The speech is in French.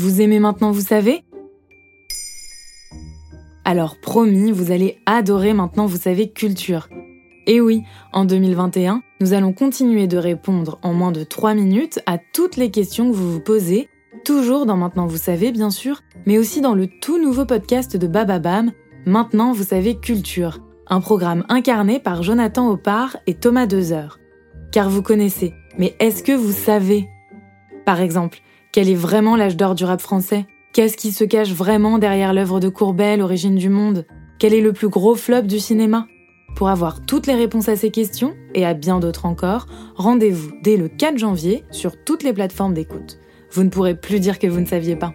Vous aimez maintenant, vous savez? Alors promis, vous allez adorer maintenant, vous savez, culture. Et oui, en 2021, nous allons continuer de répondre en moins de 3 minutes à toutes les questions que vous vous posez, toujours dans Maintenant vous savez bien sûr, mais aussi dans le tout nouveau podcast de Bababam, Maintenant vous savez culture, un programme incarné par Jonathan Oppard et Thomas Dezer. Car vous connaissez, mais est-ce que vous savez? Par exemple, quel est vraiment l'âge d'or du rap français? Qu'est-ce qui se cache vraiment derrière l'œuvre de Courbet, Origine du monde? Quel est le plus gros flop du cinéma? Pour avoir toutes les réponses à ces questions, et à bien d'autres encore, rendez-vous dès le 4 janvier sur toutes les plateformes d'écoute. Vous ne pourrez plus dire que vous ne saviez pas.